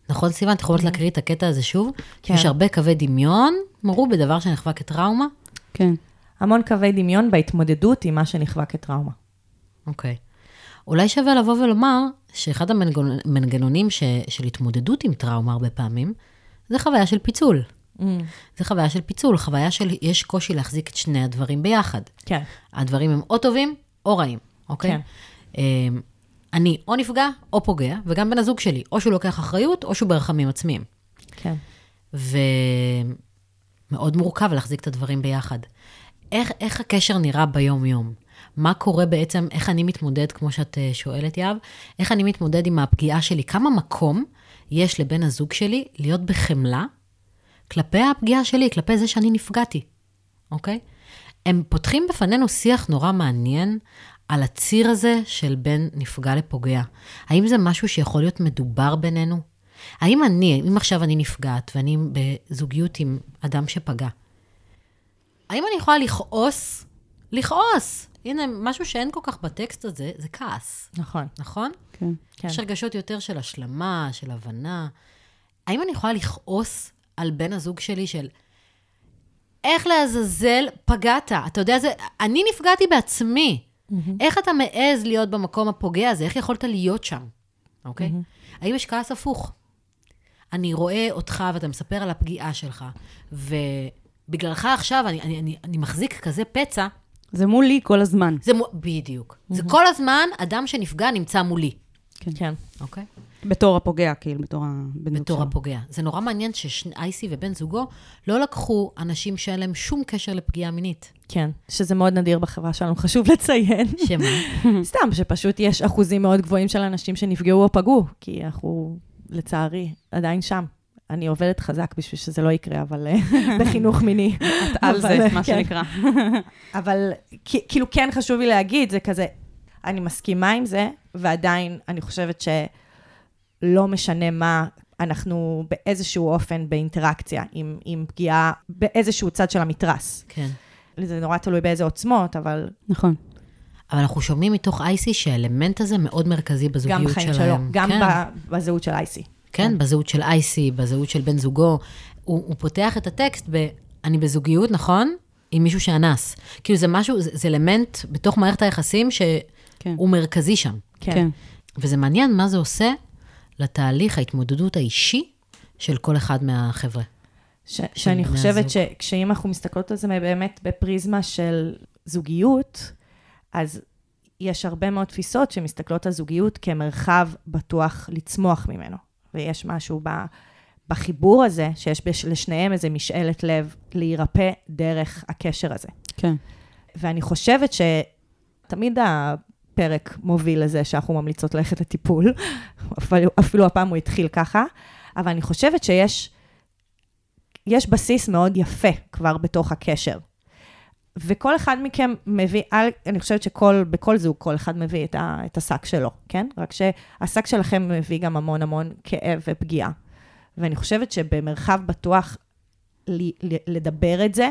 נכון, סיוון? את יכולת להקריא את הקטע הזה שוב? כן. יש הרבה קווי דמיון, מרו בדבר שנחווה כטראומה. כן. המון קווי דמיון בהתמודדות עם מה שנכווה כטראומה. אוקיי. אולי שווה לבוא ולומר שאחד המנגנונ- המנגנונים ש, של התמודדות עם טראומה הרבה פעמים, זה חוויה של פיצול. זה חוויה של פיצול, חוויה של יש קושי להחזיק את שני הדברים ביחד. כן. הדברים הם או טובים או רעים, אוקיי? כן. אמ, אני או נפגע או פוגע, וגם בן הזוג שלי, או שהוא לוקח אחריות או שהוא ברחמים עצמיים. כן. ומאוד מורכב להחזיק את הדברים ביחד. איך, איך הקשר נראה ביום-יום? מה קורה בעצם, איך אני מתמודד, כמו שאת אה, שואלת, יהב, איך אני מתמודד עם הפגיעה שלי? כמה מקום יש לבן הזוג שלי להיות בחמלה כלפי הפגיעה שלי, כלפי זה שאני נפגעתי, אוקיי? הם פותחים בפנינו שיח נורא מעניין על הציר הזה של בין נפגע לפוגע. האם זה משהו שיכול להיות מדובר בינינו? האם אני, אם עכשיו אני נפגעת ואני בזוגיות עם אדם שפגע, האם אני יכולה לכעוס? לכעוס! הנה, משהו שאין כל כך בטקסט הזה, זה כעס, נכון. נכון? כן. כן. יש הרגשות יותר של השלמה, של הבנה. האם אני יכולה לכעוס על בן הזוג שלי של איך לעזאזל פגעת? אתה יודע, זה, אני נפגעתי בעצמי. איך אתה מעז להיות במקום הפוגע הזה? איך יכולת להיות שם? אוקיי? האם יש כעס הפוך? אני רואה אותך ואתה מספר על הפגיעה שלך, ובגללך עכשיו אני, אני, אני, אני מחזיק כזה פצע, זה מולי כל הזמן. זה מו... בדיוק. זה כל הזמן אדם שנפגע נמצא מולי, כן. אוקיי? בתור הפוגע, כאילו, בתור הבן זוג בתור. הפוגע. זה נורא מעניין שאייסי ובן זוגו לא לקחו אנשים שאין להם שום קשר לפגיעה מינית. כן. שזה מאוד נדיר בחברה שלנו, חשוב לציין. שמה? סתם, שפשוט יש אחוזים מאוד גבוהים של אנשים שנפגעו או פגעו, כי אנחנו, לצערי, עדיין שם. אני עובדת חזק בשביל שזה לא יקרה, אבל אה, בחינוך מיני. על אבל, זה, מה כן. שנקרא. אבל כאילו כן חשוב לי להגיד, זה כזה, אני מסכימה עם זה, ועדיין אני חושבת שלא משנה מה אנחנו באיזשהו אופן באינטראקציה עם, עם פגיעה באיזשהו צד של המתרס. כן. זה נורא תלוי באיזה עוצמות, אבל נכון. אבל אנחנו שומעים מתוך אייסי שהאלמנט הזה מאוד מרכזי בזוגיות גם שלהם. בחיים שלו, גם כן. בזהות של אייסי. כן, בזהות של אייסי, בזהות של בן זוגו. הוא, הוא פותח את הטקסט ב... אני בזוגיות, נכון? עם מישהו שאנס. כאילו זה משהו, זה, זה אלמנט בתוך מערכת היחסים שהוא כן. מרכזי שם. כן. כן. וזה מעניין מה זה עושה לתהליך ההתמודדות האישי של כל אחד מהחבר'ה. ש- שאני חושבת. שכשאם אנחנו מסתכלות על זה באמת בפריזמה של זוגיות, אז יש הרבה מאוד תפיסות שמסתכלות על זוגיות כמרחב בטוח לצמוח ממנו. ויש משהו ב, בחיבור הזה, שיש בש- לשניהם איזה משאלת לב להירפא דרך הקשר הזה. כן. ואני חושבת שתמיד הפרק מוביל לזה שאנחנו ממליצות ללכת לטיפול, אפילו, אפילו הפעם הוא התחיל ככה, אבל אני חושבת שיש יש בסיס מאוד יפה כבר בתוך הקשר. וכל אחד מכם מביא, אני חושבת שבכל זוג, כל אחד מביא את, ה, את השק שלו, כן? רק שהשק שלכם מביא גם המון המון כאב ופגיעה. ואני חושבת שבמרחב בטוח ל- ל- לדבר את זה,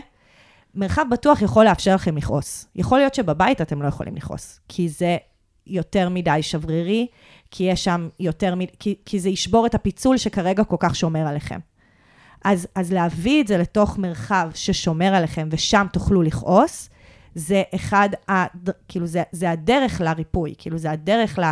מרחב בטוח יכול לאפשר לכם לכעוס. יכול להיות שבבית אתם לא יכולים לכעוס, כי זה יותר מדי שברירי, כי יש שם יותר מדי, כי, כי זה ישבור את הפיצול שכרגע כל כך שומר עליכם. אז, אז להביא את זה לתוך מרחב ששומר עליכם ושם תוכלו לכעוס, זה אחד, הד... כאילו זה, זה הדרך לריפוי, כאילו זה הדרך ל...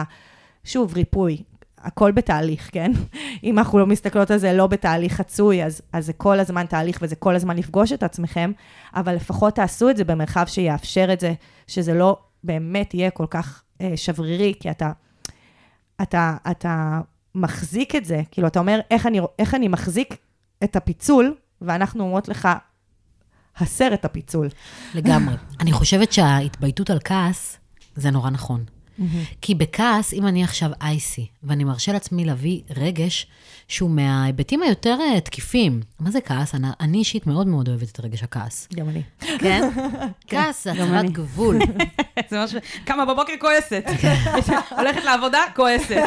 שוב, ריפוי, הכל בתהליך, כן? אם אנחנו לא מסתכלות על זה לא בתהליך חצוי, אז, אז זה כל הזמן תהליך וזה כל הזמן לפגוש את עצמכם, אבל לפחות תעשו את זה במרחב שיאפשר את זה, שזה לא באמת יהיה כל כך אה, שברירי, כי אתה, אתה, אתה מחזיק את זה, כאילו, אתה אומר, איך אני, איך אני מחזיק את הפיצול, ואנחנו אומרות לך, הסר את הפיצול. לגמרי. אני חושבת שההתבייתות על כעס זה נורא נכון. כי בכעס, אם אני עכשיו אייסי, ואני מרשה לעצמי להביא רגש שהוא מההיבטים היותר אה, תקיפים, מה זה כעס? אני, אני אישית מאוד מאוד אוהבת את רגש הכעס. גם אני. כן? כעס זה הצבת אני. גבול. זה משהו, קמה בבוקר כועסת. הולכת לעבודה, כועסת.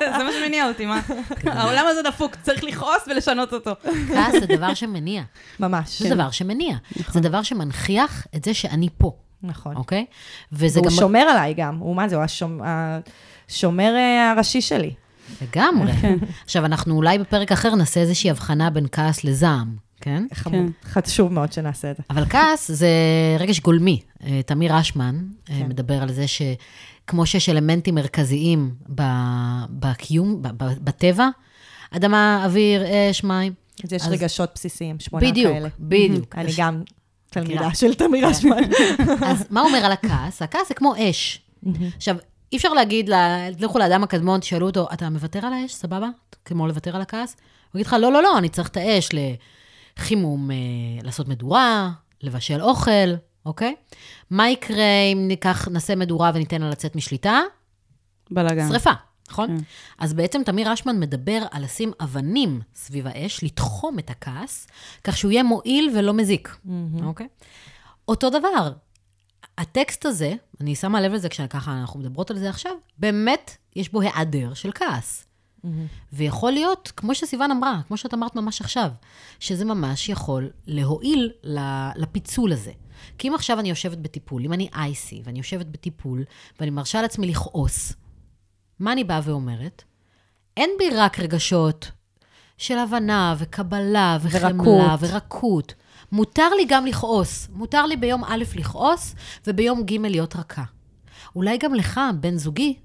זה מה שמניע אותי, מה? העולם הזה דפוק, צריך לכעוס ולשנות אותו. כעס זה דבר שמניע. ממש. זה דבר שמניע. זה דבר שמנכיח את זה שאני פה, נכון. אוקיי? וזה והוא גם... שומר עליי גם, הוא מה זה, הוא השומ- השומר אה, הראשי שלי. לגמרי. עכשיו, אנחנו אולי בפרק אחר נעשה איזושהי הבחנה בין כעס לזעם, כן? חמוד. חשוב מאוד שנעשה את זה. אבל כעס זה רגש גולמי. אה, תמיר אשמן אה, כן. מדבר על זה שכמו שיש אלמנטים מרכזיים בקיום, בטבע, אדמה, אוויר, אש, מים. אז יש אז- רגשות בסיסיים, שמונה בדיוק, כאלה. בדיוק. אני גם תלמידה. של תמיר אשמן. אז מה אומר על הכעס? הכעס זה כמו אש. עכשיו, אי אפשר להגיד, לה- לכו לאדם הקדמון, תשאלו אותו, אתה מוותר על האש, סבבה? כמו לוותר על הכעס? הוא יגיד לך, לא, לא, לא, אני צריך את האש לחימום, אה, לעשות מדורה, לבשל אוכל, אוקיי? מה יקרה אם ניקח, נעשה מדורה וניתן לה לצאת משליטה? בלאגן. שריפה, נכון? כן. אז בעצם תמיר אשמן מדבר על לשים אבנים סביב האש, לתחום את הכעס, כך שהוא יהיה מועיל ולא מזיק, אוקיי? אותו דבר, הטקסט הזה, אני שמה לב לזה כשככה אנחנו מדברות על זה עכשיו, באמת יש בו היעדר של כעס. ויכול להיות, כמו שסיוון אמרה, כמו שאת אמרת ממש עכשיו, שזה ממש יכול להועיל לפיצול הזה. כי אם עכשיו אני יושבת בטיפול, אם אני אייסי ואני יושבת בטיפול, ואני מרשה לעצמי לכעוס, מה אני באה ואומרת? אין בי רק רגשות של הבנה וקבלה וחמלה ורכות. ורקות. מותר לי גם לכעוס. מותר לי ביום א' לכעוס, וביום ג' להיות רכה. אולי גם לך, בן זוגי,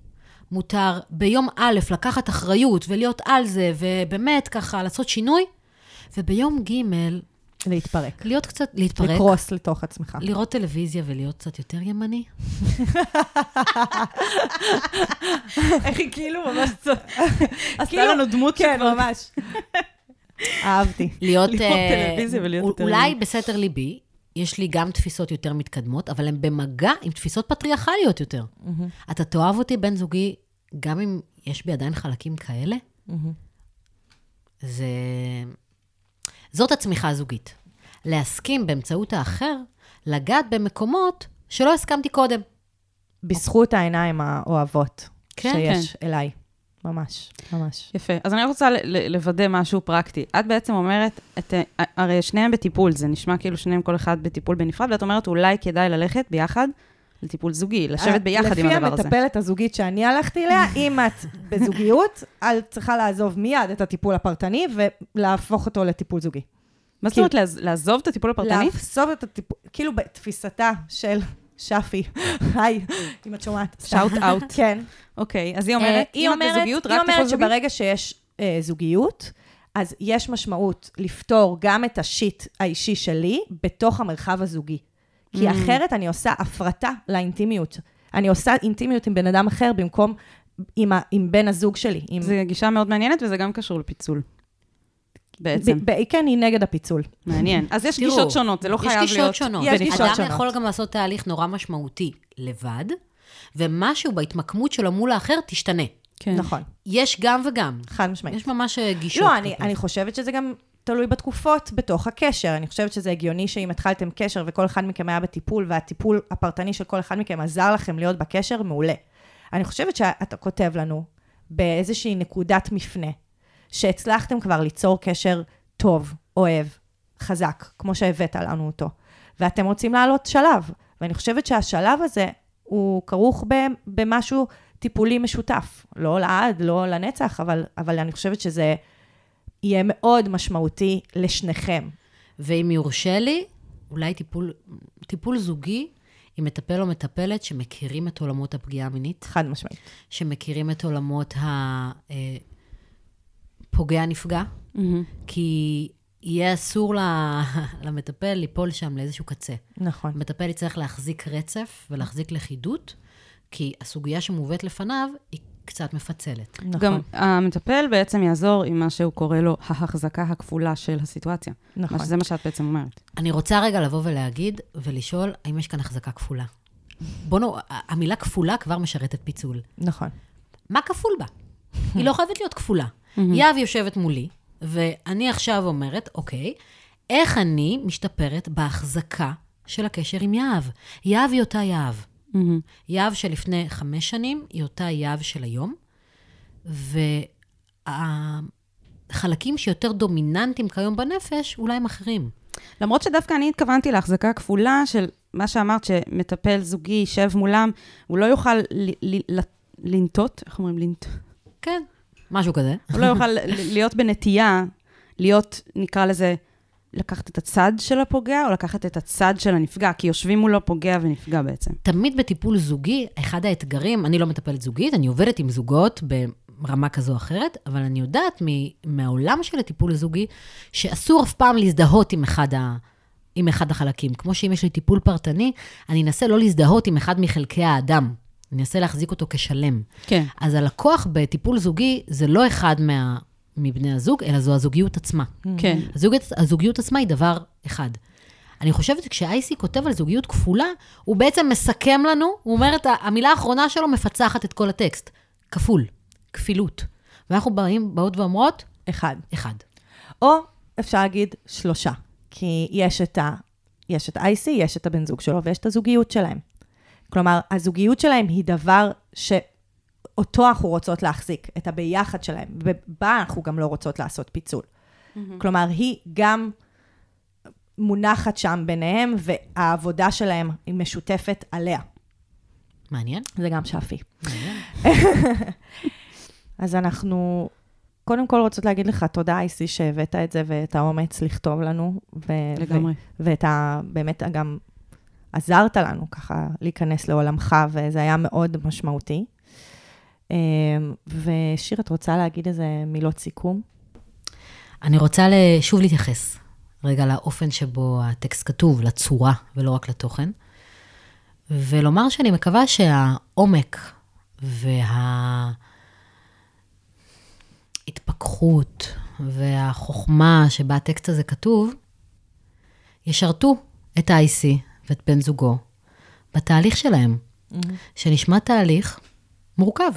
מותר ביום א' לקחת אחריות ולהיות על זה, ובאמת ככה לעשות שינוי, וביום ג' להתפרק. להיות קצת, להתפרק, לקרוס לתוך עצמך. לראות טלוויזיה ולהיות קצת יותר ימני. איך היא כאילו ממש צ... עשתה כאילו, לנו דמות כן, שכבר- ממש. אהבתי. להיות... לראות אה, טלוויזיה ולהיות יותר אולי. בסתר ליבי, יש לי גם תפיסות יותר מתקדמות, אבל הן במגע עם תפיסות פטריארכליות יותר. אתה תאהב אותי, בן זוגי, גם אם יש בי עדיין חלקים כאלה? זה... זאת הצמיחה הזוגית. להסכים באמצעות האחר, לגעת במקומות שלא הסכמתי קודם. בזכות העיניים האוהבות כן, שיש אליי. ממש, ממש. יפה. אז אני רוצה לוודא משהו פרקטי. את בעצם אומרת, את, אה, הרי שניהם בטיפול, זה נשמע כאילו שניהם כל אחד בטיפול בנפרד, ואת אומרת, אולי כדאי ללכת ביחד לטיפול זוגי, לשבת ביחד עם הדבר הזה. לפי המטפלת הזוגית שאני הלכתי אליה, אם את בזוגיות, את צריכה לעזוב מיד את הטיפול הפרטני ולהפוך אותו לטיפול זוגי. מה זאת אומרת, לעז- לעזוב את הטיפול הפרטני? לעזוב את הטיפול, כאילו בתפיסתה של שפי, היי, אם את שומעת. שאוט אאוט. כן. אוקיי, אז היא אה, אומרת, היא אם את אומרת- בזוגיות, היא רק טיפול אומרת? שברגע שיש אה, זוגיות, אז יש משמעות לפתור גם את השיט האישי שלי בתוך המרחב הזוגי. כי Mm. אחרת אני עושה הפרטה לאינטימיות. אני עושה אינטימיות עם בן אדם אחר במקום עם, ה, עם בן הזוג שלי. עם... זו גישה מאוד מעניינת, וזה גם קשור לפיצול. בעצם. ב, ב, כן, היא נגד הפיצול. מעניין. אז יש תראו, גישות שונות, זה לא חייב להיות... יש גישות שונות. יש גישות אדם שונות. יכול גם לעשות תהליך נורא משמעותי לבד, ומשהו בהתמקמות שלו מול האחר תשתנה. כן. נכון, יש גם וגם. חד משמעית. יש ממש אה, גישות. לא, אני. חושבת שזה גם תלוי בתקופות בתוך הקשר. אני חושבת שזה הגיוני שאם התחלתם קשר וכל אחד מכם היה בטיפול, והטיפול הפרטני של כל אחד מכם עזר לכם להיות בקשר, מעולה. אני חושבת שאתה כותב לנו באיזושהי נקודת מפנה, שהצלחתם כבר ליצור קשר טוב, אוהב, חזק, כמו שהבאת לנו אותו, ואתם רוצים לעלות שלב. ואני חושבת שהשלב הזה הוא כרוך במשהו טיפולי משותף. לא לעד, לא לנצח, אבל, אבל אני חושבת שזה יהיה מאוד משמעותי לשניכם. ואם יורשה לי, אולי טיפול, טיפול זוגי עם מטפל או מטפלת שמכירים את עולמות הפגיעה המינית, חד משמעית. שמכירים את עולמות הפוגע-נפגע, מהמם. כי יהיה אסור למטפל ליפול שם לאיזשהו קצה. נכון. המטפל יצטרך להחזיק רצף ולהחזיק לכידות, כי הסוגיה שמובאת לפניו היא קצת מפצלת. נכון. גם המטפל בעצם יעזור עם מה שהוא קורא לו ההחזקה הכפולה של הסיטואציה. נכון. מה שזה מה שאת בעצם אומרת. אני רוצה רגע לבוא ולהגיד ולשאול, האם יש כאן החזקה כפולה? בואו, המילה כפולה כבר משרתת פיצול. נכון. מה כפול בה? היא לא חייבת להיות כפולה. יהב יושבת מולי, ואני עכשיו אומרת, אוקיי, איך אני משתפרת בהחזקה של הקשר עם יהב? יהב היא אותה יהב. מהמם. יהב שלפני חמש שנים היא אותה יהב של היום, והחלקים שיותר דומיננטיים כיום בנפש, אולי הם אחרים. למרות שדווקא אני התכוונתי להחזקה כפולה של מה שאמרת, שמטפל זוגי יישב מולם, הוא לא יוכל ל- ל- ל- לנטות, איך אומרים לנט? כן, משהו כזה. הוא לא יוכל להיות בנטייה, להיות, נקרא לזה, לקחת את הצד של הפוגע, או לקחת את הצד של הנפגע, כי יושבים מולו פוגע ונפגע בעצם. תמיד בטיפול זוגי, אחד האתגרים, אני לא מטפלת זוגית, אני עובדת עם זוגות ברמה כזו או אחרת, אבל אני יודעת מ- מהעולם של הטיפול הזוגי, שאסור אף פעם להזדהות עם אחד, ה, עם אחד החלקים. כמו שאם יש לי טיפול פרטני, אני אנסה לא להזדהות עם אחד מחלקי האדם. אני אנסה להחזיק אותו כשלם. כן. אז הלקוח בטיפול זוגי זה לא אחד מה, מבני הזוג, אלא זו הזוגיות עצמה. כן. הזוגיות, הזוגיות עצמה היא דבר אחד. אני חושבת שכשאייסי כותב על זוגיות כפולה, הוא בעצם מסכם לנו, הוא אומר את המילה האחרונה שלו מפצחת את כל הטקסט. כפול, כפילות. ואנחנו באים, באות ואומרות, אחד. אחד. או אפשר להגיד שלושה. כי יש את ה... יש את ה-IC, יש את הבן זוג שלו ויש את הזוגיות שלהם. כלומר, הזוגיות שלהם היא דבר שאותו אנחנו רוצות להחזיק, את הביחד שלהם, ובה אנחנו גם לא רוצות לעשות פיצול. כלומר, היא גם מונחת שם ביניהם, והעבודה שלהם היא משותפת עליה. מעניין? זה גם שפי. מעניין. אז אנחנו קודם כל רוצות להגיד לך תודה, אייסי, שהבאת את זה ואת האומץ לכתוב לנו. ו- לגמרי. ו- ואת ה... באמת גם עזרת לנו ככה להיכנס לעולמך, וזה היה מאוד משמעותי. אמ, ושיר, את רוצה להגיד איזה מילות סיכום? אני רוצה שוב להתייחס רגע לאופן שבו הטקסט כתוב, לצורה ולא רק לתוכן, ולומר שאני מקווה שהעומק וההתפכחות והחוכמה שבה הטקסט הזה כתוב, ישרתו את ה-IC ואת בן זוגו בתהליך שלהם, שנשמע תהליך מורכב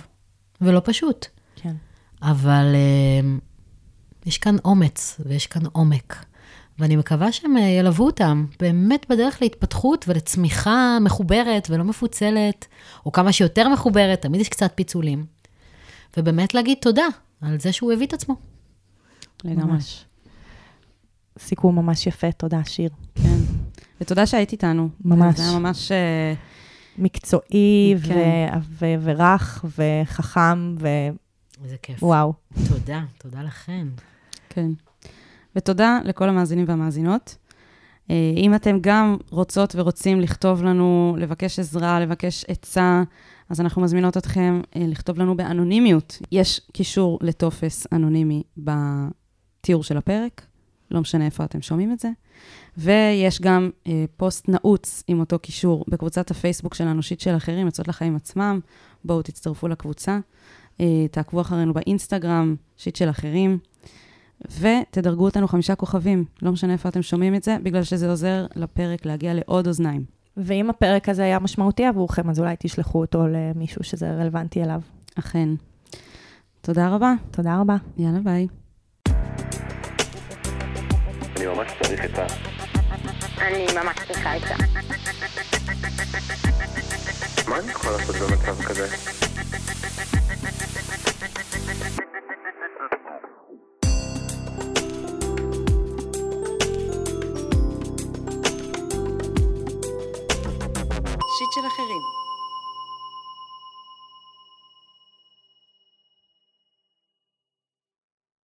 ולא פשוט. כן. אבל uh, יש כאן אומץ ויש כאן עומק, ואני מקווה שהם uh, ילוו אותם באמת בדרך להתפתחות ולצמיחה מחוברת ולא מפוצלת, או כמה שיותר מחוברת, תמיד יש קצת פיצולים. ובאמת להגיד תודה על זה שהוא הביא את עצמו. לגמרי. ממש. סיכום ממש יפה, תודה, שיר. כן. ותודה שהיית איתנו. ממש. זה היה ממש... מקצועי כן. ו- ו- ורך וחכם, איזה כיף. ווואו. תודה, תודה לכן. כן. ותודה לכל המאזינים והמאזינות. אה, אם אתם גם רוצות ורוצים לכתוב לנו, לבקש עזרה, לבקש עצה, אז אנחנו מזמינות אתכם אה, לכתוב לנו באנונימיות. יש קישור לטופס אנונימי בתיאור של הפרק, לא משנה איפה אתם שומעים את זה. ויש גם אה, פוסט נעוץ עם אותו קישור בקבוצת הפייסבוק שלנו, שיט של אחרים, יוצאות לחיים עצמם. בואו תצטרפו לקבוצה. אה, תעקבו אחרינו באינסטגרם, שיט של אחרים. ותדרגו אותנו חמישה כוכבים, לא משנה איפה אתם שומעים את זה, בגלל שזה עוזר לפרק להגיע לעוד אוזניים. ואם הפרק הזה היה משמעותי עבורכם, אז אולי תשלחו אותו למישהו שזה רלוונטי אליו. אכן. תודה רבה, תודה רבה. יאללה ביי. אני ממש צריך עצה. אני ממש צריכה עצה. מה אני יכול לעשות במצב כזה? שיט של אחרים